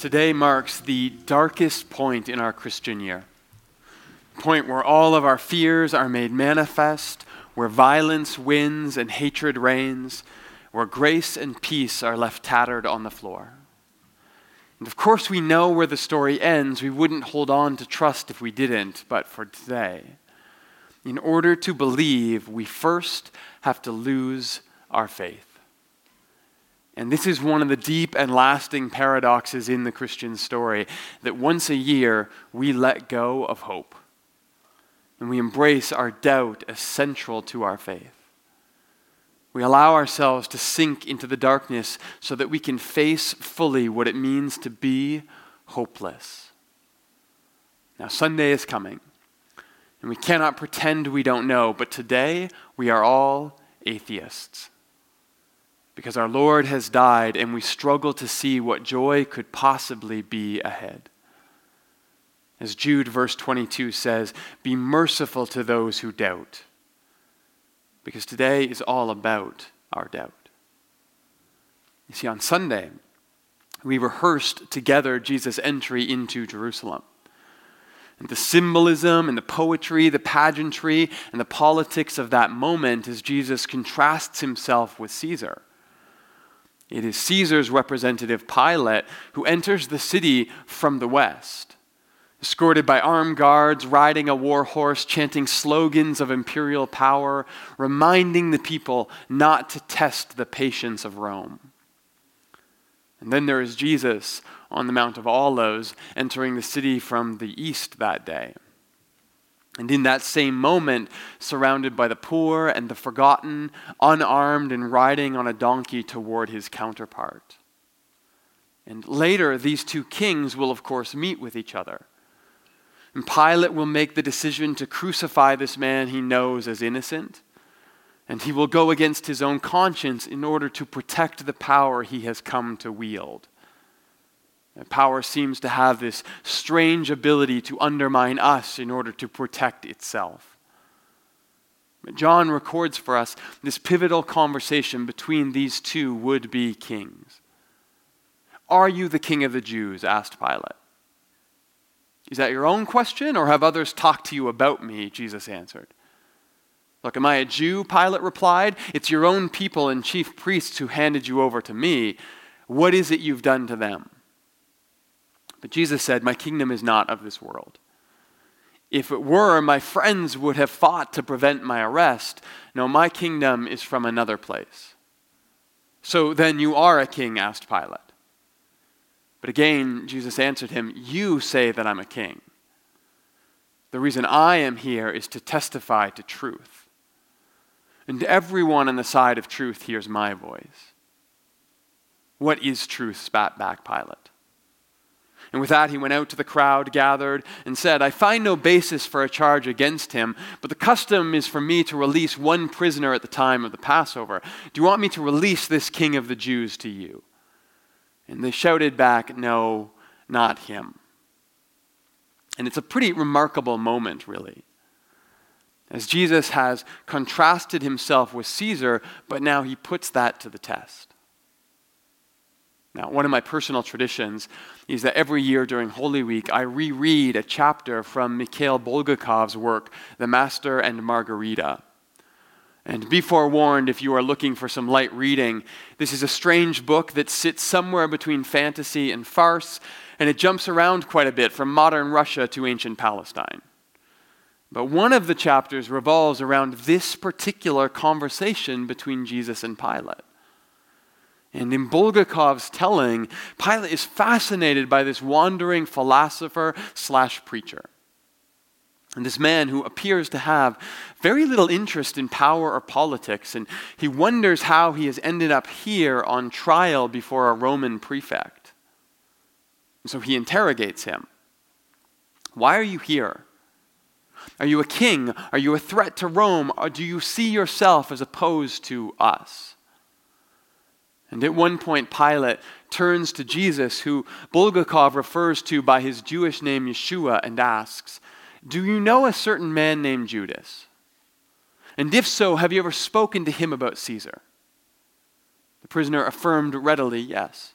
Today marks the darkest point in our Christian year. Point where all of our fears are made manifest, where violence wins and hatred reigns, where grace and peace are left tattered on the floor. And of course, we know where the story ends. We wouldn't hold on to trust if we didn't, but for today, in order to believe, we first have to lose our faith. And this is one of the deep and lasting paradoxes in the Christian story that once a year we let go of hope and we embrace our doubt as central to our faith. We allow ourselves to sink into the darkness so that we can face fully what it means to be hopeless. Now, Sunday is coming, and we cannot pretend we don't know, but today we are all atheists because our Lord has died and we struggle to see what joy could possibly be ahead. As Jude, verse 22 says, Be merciful to those who doubt, because today is all about our doubt. You see, on Sunday, we rehearsed together Jesus' entry into Jerusalem. And the symbolism and the poetry, the pageantry, and the politics of that moment as Jesus contrasts himself with Caesar. It is Caesar's representative, Pilate, who enters the city from the west, escorted by armed guards, riding a war horse, chanting slogans of imperial power, reminding the people not to test the patience of Rome. And then there is Jesus on the Mount of Olives, entering the city from the east that day. And in that same moment, surrounded by the poor and the forgotten, unarmed and riding on a donkey toward his counterpart. And later, these two kings will, of course, meet with each other. And Pilate will make the decision to crucify this man he knows as innocent. And he will go against his own conscience in order to protect the power he has come to wield. Power seems to have this strange ability to undermine us in order to protect itself. John records for us this pivotal conversation between these two would be kings. Are you the king of the Jews? asked Pilate. Is that your own question, or have others talked to you about me? Jesus answered. Look, am I a Jew? Pilate replied. It's your own people and chief priests who handed you over to me. What is it you've done to them? But Jesus said, My kingdom is not of this world. If it were, my friends would have fought to prevent my arrest. No, my kingdom is from another place. So then you are a king, asked Pilate. But again, Jesus answered him, You say that I'm a king. The reason I am here is to testify to truth. And everyone on the side of truth hears my voice. What is truth? spat back Pilate. And with that, he went out to the crowd gathered and said, I find no basis for a charge against him, but the custom is for me to release one prisoner at the time of the Passover. Do you want me to release this king of the Jews to you? And they shouted back, No, not him. And it's a pretty remarkable moment, really. As Jesus has contrasted himself with Caesar, but now he puts that to the test. Now, one of my personal traditions is that every year during Holy Week, I reread a chapter from Mikhail Bulgakov's work, The Master and Margarita. And be forewarned if you are looking for some light reading, this is a strange book that sits somewhere between fantasy and farce, and it jumps around quite a bit from modern Russia to ancient Palestine. But one of the chapters revolves around this particular conversation between Jesus and Pilate. And in Bulgakov's telling, Pilate is fascinated by this wandering philosopher slash preacher. And this man who appears to have very little interest in power or politics, and he wonders how he has ended up here on trial before a Roman prefect. And so he interrogates him Why are you here? Are you a king? Are you a threat to Rome? Or do you see yourself as opposed to us? And at one point, Pilate turns to Jesus, who Bulgakov refers to by his Jewish name Yeshua, and asks, Do you know a certain man named Judas? And if so, have you ever spoken to him about Caesar? The prisoner affirmed readily, Yes.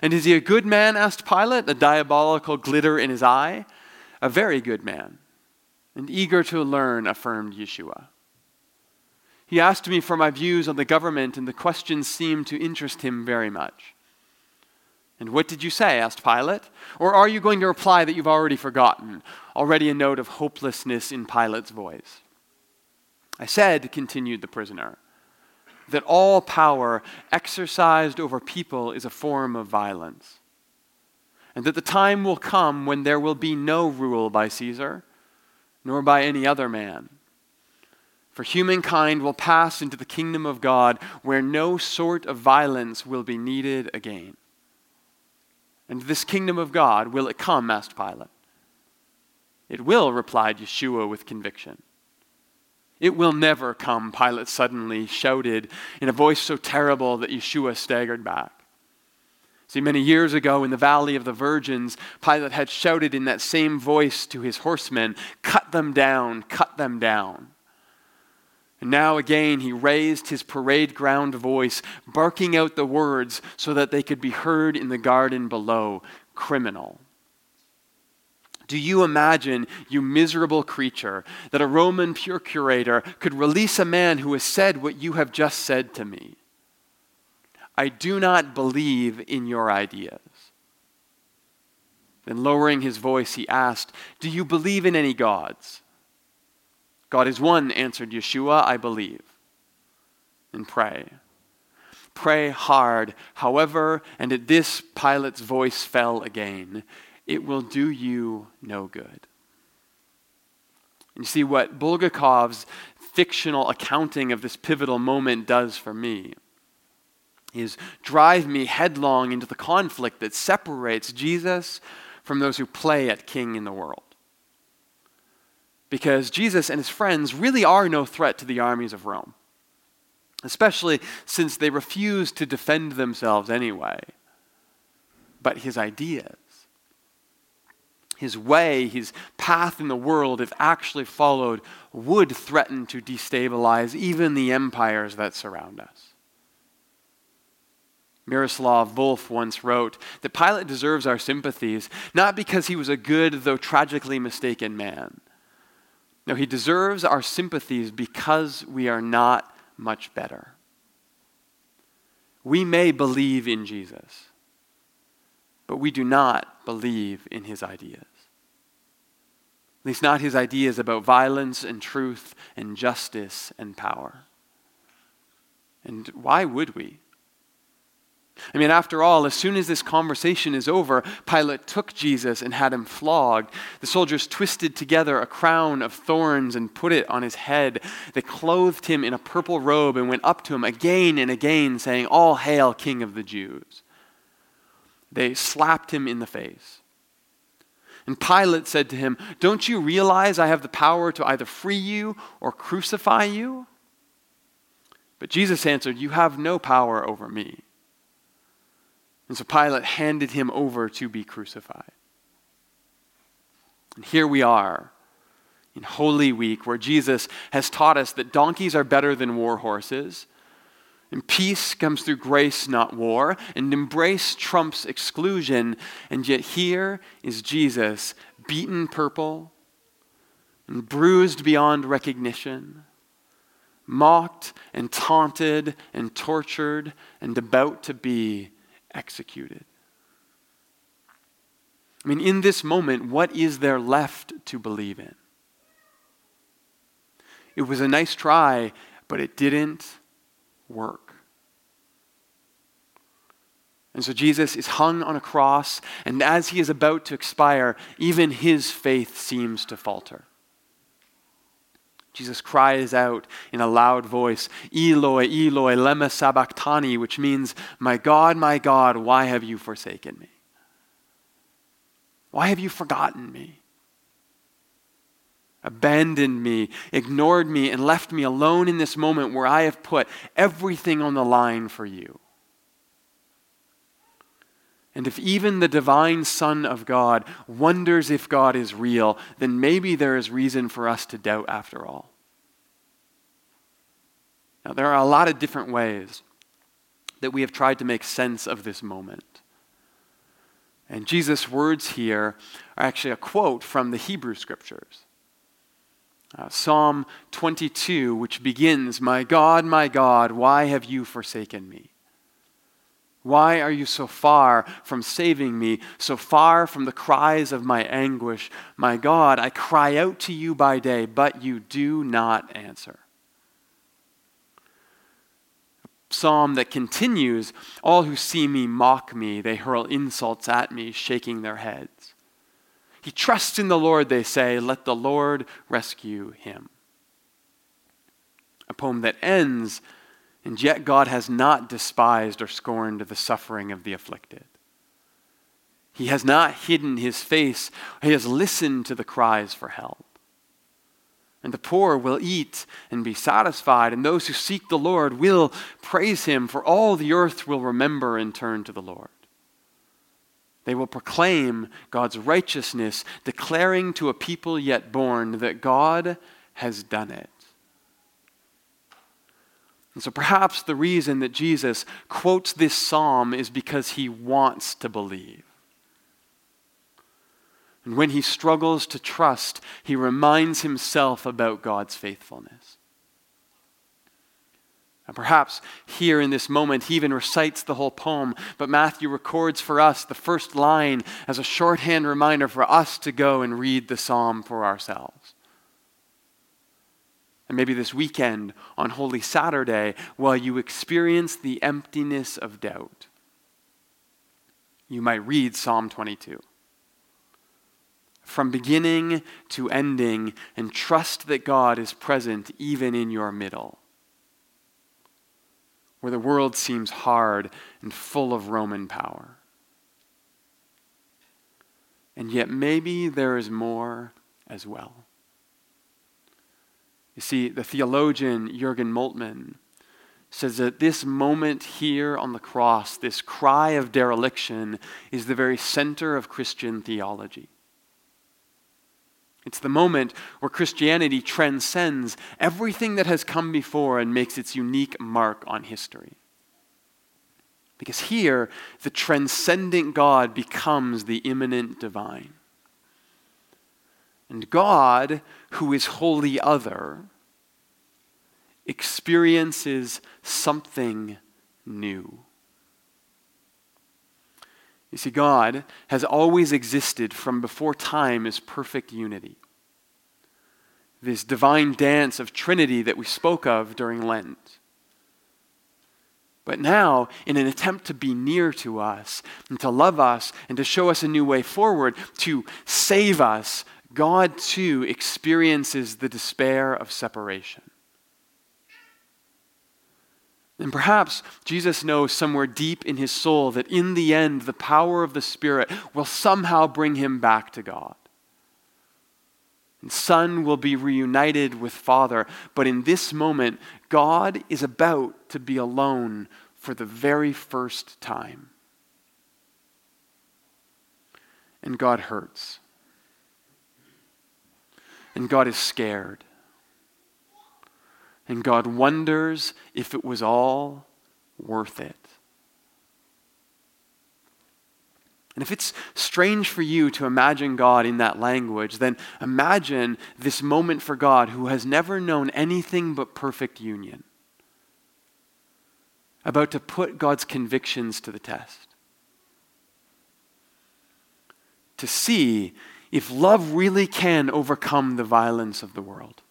And is he a good man? asked Pilate, a diabolical glitter in his eye. A very good man, and eager to learn, affirmed Yeshua. He asked me for my views on the government, and the questions seemed to interest him very much. And what did you say? asked Pilate. Or are you going to reply that you've already forgotten? Already a note of hopelessness in Pilate's voice. I said, continued the prisoner, that all power exercised over people is a form of violence, and that the time will come when there will be no rule by Caesar, nor by any other man. For humankind will pass into the kingdom of God where no sort of violence will be needed again. And this kingdom of God, will it come? asked Pilate. It will, replied Yeshua with conviction. It will never come, Pilate suddenly shouted in a voice so terrible that Yeshua staggered back. See, many years ago in the Valley of the Virgins, Pilate had shouted in that same voice to his horsemen, Cut them down, cut them down. And now again he raised his parade ground voice, barking out the words so that they could be heard in the garden below criminal. Do you imagine, you miserable creature, that a Roman procurator could release a man who has said what you have just said to me? I do not believe in your ideas. Then, lowering his voice, he asked, Do you believe in any gods? God is one, answered Yeshua, I believe. And pray. Pray hard, however, and at this Pilate's voice fell again it will do you no good. You see what Bulgakov's fictional accounting of this pivotal moment does for me is drive me headlong into the conflict that separates Jesus from those who play at king in the world. Because Jesus and his friends really are no threat to the armies of Rome, especially since they refuse to defend themselves anyway. But his ideas, his way, his path in the world, if actually followed, would threaten to destabilize even the empires that surround us. Miroslav Volf once wrote that Pilate deserves our sympathies, not because he was a good, though tragically mistaken man. No, he deserves our sympathies because we are not much better. We may believe in Jesus but we do not believe in his ideas. At least, not his ideas about violence and truth and justice and power. And why would we? I mean, after all, as soon as this conversation is over, Pilate took Jesus and had him flogged. The soldiers twisted together a crown of thorns and put it on his head. They clothed him in a purple robe and went up to him again and again, saying, All hail, King of the Jews. They slapped him in the face. And Pilate said to him, Don't you realize I have the power to either free you or crucify you? But Jesus answered, You have no power over me. And so Pilate handed him over to be crucified. And here we are in Holy Week, where Jesus has taught us that donkeys are better than war horses and peace comes through grace, not war. And embrace trumps exclusion. And yet here is Jesus, beaten purple and bruised beyond recognition, mocked and taunted and tortured and about to be executed. I mean, in this moment, what is there left to believe in? It was a nice try, but it didn't work. And so Jesus is hung on a cross, and as he is about to expire, even his faith seems to falter. Jesus cries out in a loud voice, Eloi, Eloi, lema sabachthani, which means, My God, my God, why have you forsaken me? Why have you forgotten me? Abandoned me, ignored me, and left me alone in this moment where I have put everything on the line for you. And if even the divine Son of God wonders if God is real, then maybe there is reason for us to doubt after all. Now, there are a lot of different ways that we have tried to make sense of this moment. And Jesus' words here are actually a quote from the Hebrew Scriptures. Uh, Psalm 22, which begins, My God, my God, why have you forsaken me? Why are you so far from saving me, so far from the cries of my anguish? My God, I cry out to you by day, but you do not answer. psalm that continues All who see me mock me, they hurl insults at me, shaking their heads. He trusts in the Lord, they say, let the Lord rescue him. A poem that ends, and yet God has not despised or scorned the suffering of the afflicted. He has not hidden his face, he has listened to the cries for help. And the poor will eat and be satisfied, and those who seek the Lord will praise him, for all the earth will remember and turn to the Lord. They will proclaim God's righteousness, declaring to a people yet born that God has done it. And so perhaps the reason that Jesus quotes this psalm is because he wants to believe. And when he struggles to trust, he reminds himself about God's faithfulness. And perhaps here in this moment, he even recites the whole poem, but Matthew records for us the first line as a shorthand reminder for us to go and read the psalm for ourselves. And maybe this weekend on Holy Saturday, while you experience the emptiness of doubt, you might read Psalm 22 from beginning to ending and trust that God is present even in your middle. Where the world seems hard and full of Roman power. And yet, maybe there is more as well. You see, the theologian Jurgen Moltmann says that this moment here on the cross, this cry of dereliction, is the very center of Christian theology. It's the moment where Christianity transcends everything that has come before and makes its unique mark on history. Because here, the transcendent God becomes the immanent divine. And God, who is wholly other, experiences something new. You see, God has always existed from before time as perfect unity. This divine dance of Trinity that we spoke of during Lent. But now, in an attempt to be near to us and to love us and to show us a new way forward, to save us, God too experiences the despair of separation. And perhaps Jesus knows somewhere deep in his soul that in the end, the power of the Spirit will somehow bring him back to God. And Son will be reunited with Father. But in this moment, God is about to be alone for the very first time. And God hurts. And God is scared. And God wonders if it was all worth it. And if it's strange for you to imagine God in that language, then imagine this moment for God who has never known anything but perfect union, about to put God's convictions to the test. To see if love really can overcome the violence of the world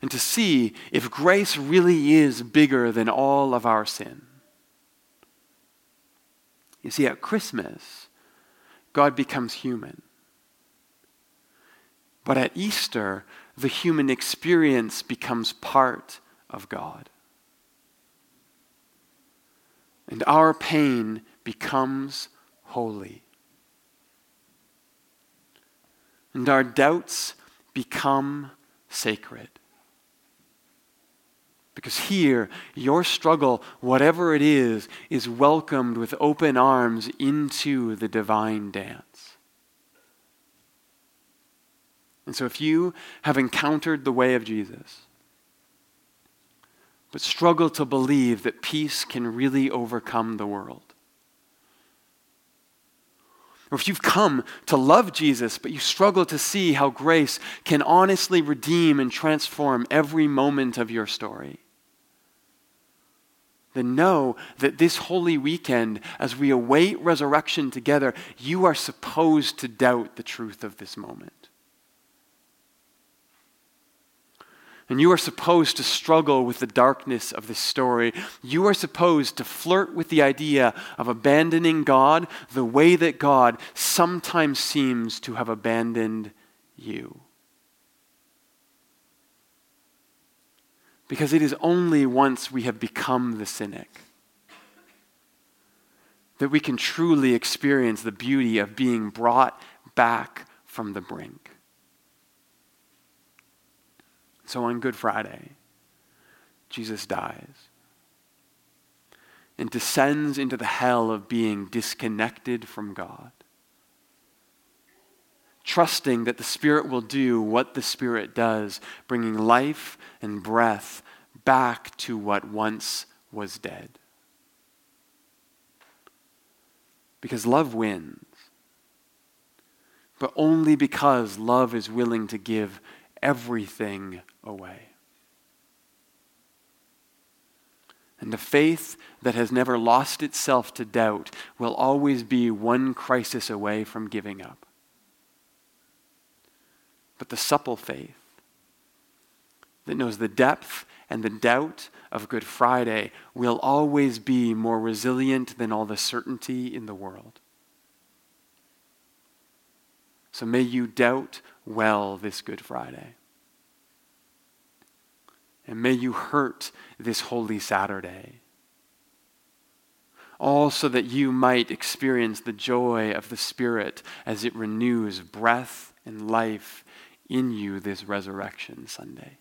and to see if grace really is bigger than all of our sin. You see, at Christmas, God becomes human. But at Easter, the human experience becomes part of God. And our pain becomes holy. And our doubts become sacred. Because here, your struggle, whatever it is, is welcomed with open arms into the divine dance. And so, if you have encountered the way of Jesus, but struggle to believe that peace can really overcome the world, Or if you've come to love Jesus, but you struggle to see how grace can honestly redeem and transform every moment of your story, then know that this holy weekend, as we await resurrection together, you are supposed to doubt the truth of this moment. And you are supposed to struggle with the darkness of this story. You are supposed to flirt with the idea of abandoning God the way that God sometimes seems to have abandoned you. Because it is only once we have become the cynic that we can truly experience the beauty of being brought back from the brink. So on Good Friday, Jesus dies and descends into the hell of being disconnected from God, trusting that the Spirit will do what the Spirit does, bringing life and breath back to what once was dead. Because love wins, but only because love is willing to give everything away. And a faith that has never lost itself to doubt will always be one crisis away from giving up. But the supple faith that knows the depth and the doubt of Good Friday will always be more resilient than all the certainty in the world. So may you doubt well this Good Friday. And may you hurt this Holy Saturday. All so that you might experience the joy of the Spirit as it renews breath and life in you this Resurrection Sunday.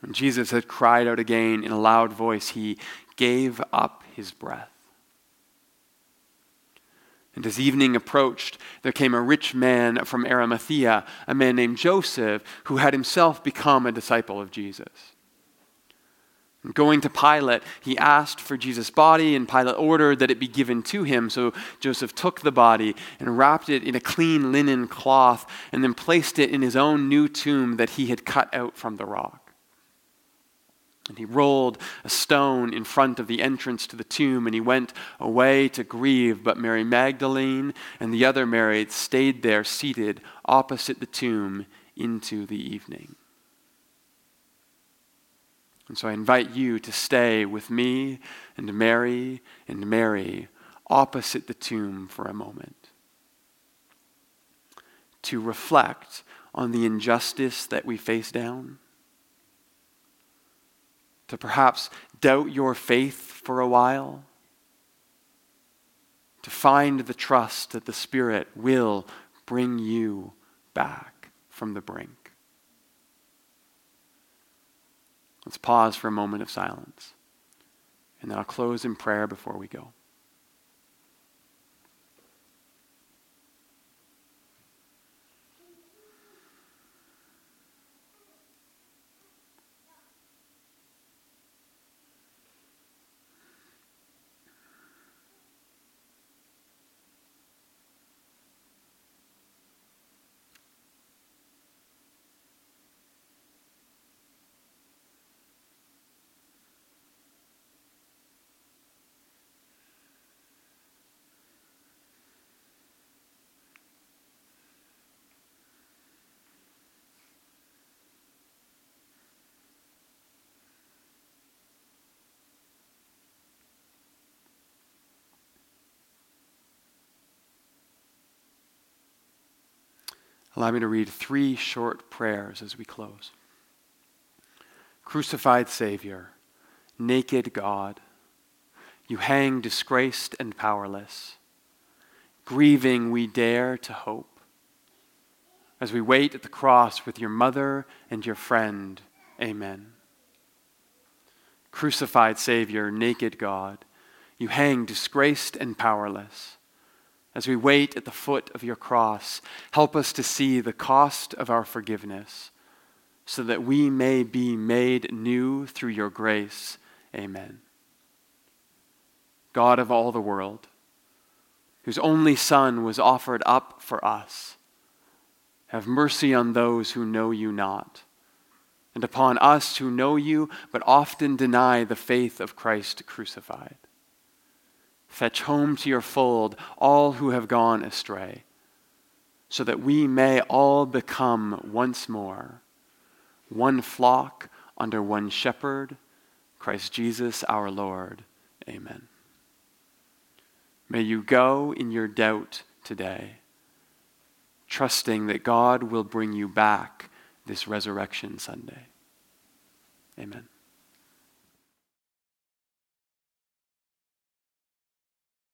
When Jesus had cried out again in a loud voice, he gave up his breath. And as evening approached, there came a rich man from Arimathea, a man named Joseph, who had himself become a disciple of Jesus. And going to Pilate, he asked for Jesus' body, and Pilate ordered that it be given to him. So Joseph took the body and wrapped it in a clean linen cloth, and then placed it in his own new tomb that he had cut out from the rock. And he rolled a stone in front of the entrance to the tomb, and he went away to grieve. But Mary Magdalene and the other Mary stayed there seated opposite the tomb into the evening. And so I invite you to stay with me and Mary and Mary opposite the tomb for a moment. To reflect on the injustice that we face down to perhaps doubt your faith for a while, to find the trust that the Spirit will bring you back from the brink. Let's pause for a moment of silence, and then I'll close in prayer before we go. Allow me to read three short prayers as we close. Crucified Savior, naked God, you hang disgraced and powerless. Grieving, we dare to hope. As we wait at the cross with your mother and your friend, amen. Crucified Savior, naked God, you hang disgraced and powerless. As we wait at the foot of your cross, help us to see the cost of our forgiveness so that we may be made new through your grace. Amen. God of all the world, whose only Son was offered up for us. Have mercy on those who know you not, and upon us who know you but often deny the faith of Christ crucified. Fetch home to your fold all who have gone astray, so that we may all become once more one flock under one shepherd, Christ Jesus our Lord. Amen. May you go in your doubt today, trusting that God will bring you back this Resurrection Sunday. Amen.